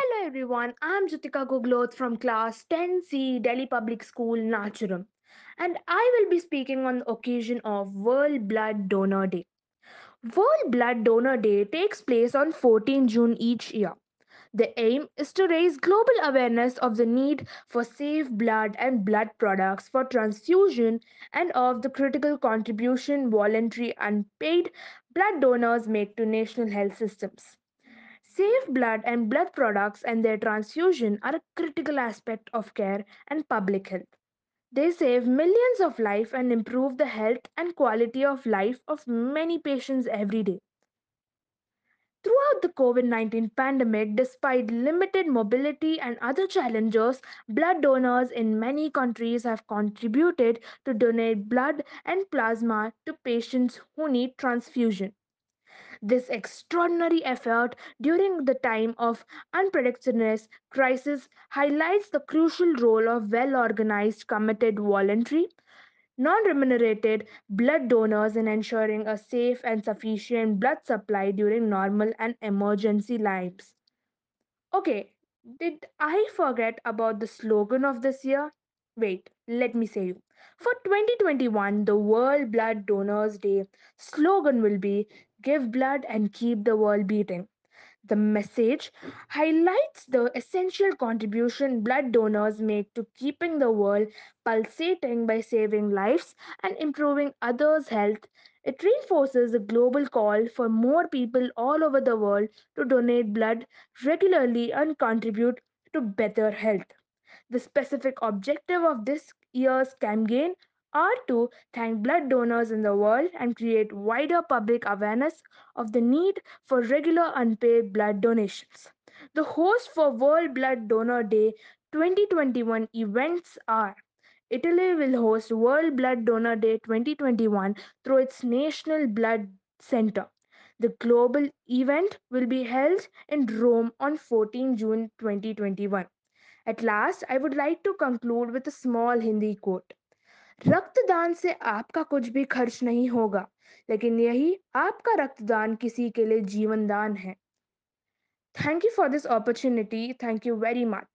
Hello everyone, I'm Jitika Gugloth from class 10C Delhi Public School, Nacharam, and I will be speaking on the occasion of World Blood Donor Day. World Blood Donor Day takes place on 14 June each year. The aim is to raise global awareness of the need for safe blood and blood products for transfusion and of the critical contribution voluntary unpaid blood donors make to national health systems. Safe blood and blood products and their transfusion are a critical aspect of care and public health. They save millions of lives and improve the health and quality of life of many patients every day. Throughout the COVID 19 pandemic, despite limited mobility and other challenges, blood donors in many countries have contributed to donate blood and plasma to patients who need transfusion. This extraordinary effort during the time of unpredictedness crisis highlights the crucial role of well organized, committed, voluntary, non remunerated blood donors in ensuring a safe and sufficient blood supply during normal and emergency lives. Okay, did I forget about the slogan of this year? Wait, let me say you. For 2021, the World Blood Donors Day slogan will be Give blood and keep the world beating. The message highlights the essential contribution blood donors make to keeping the world pulsating by saving lives and improving others' health. It reinforces the global call for more people all over the world to donate blood regularly and contribute to better health. The specific objective of this year's campaign are to thank blood donors in the world and create wider public awareness of the need for regular unpaid blood donations. The host for World Blood Donor Day 2021 events are Italy will host World Blood Donor Day 2021 through its National Blood Center. The global event will be held in Rome on 14 June 2021. At last, I would like to conclude with a small Hindi. रक्तदान से आपका कुछ भी खर्च नहीं होगा लेकिन यही आपका रक्तदान किसी के लिए जीवनदान है. Thank you for this opportunity thank you very much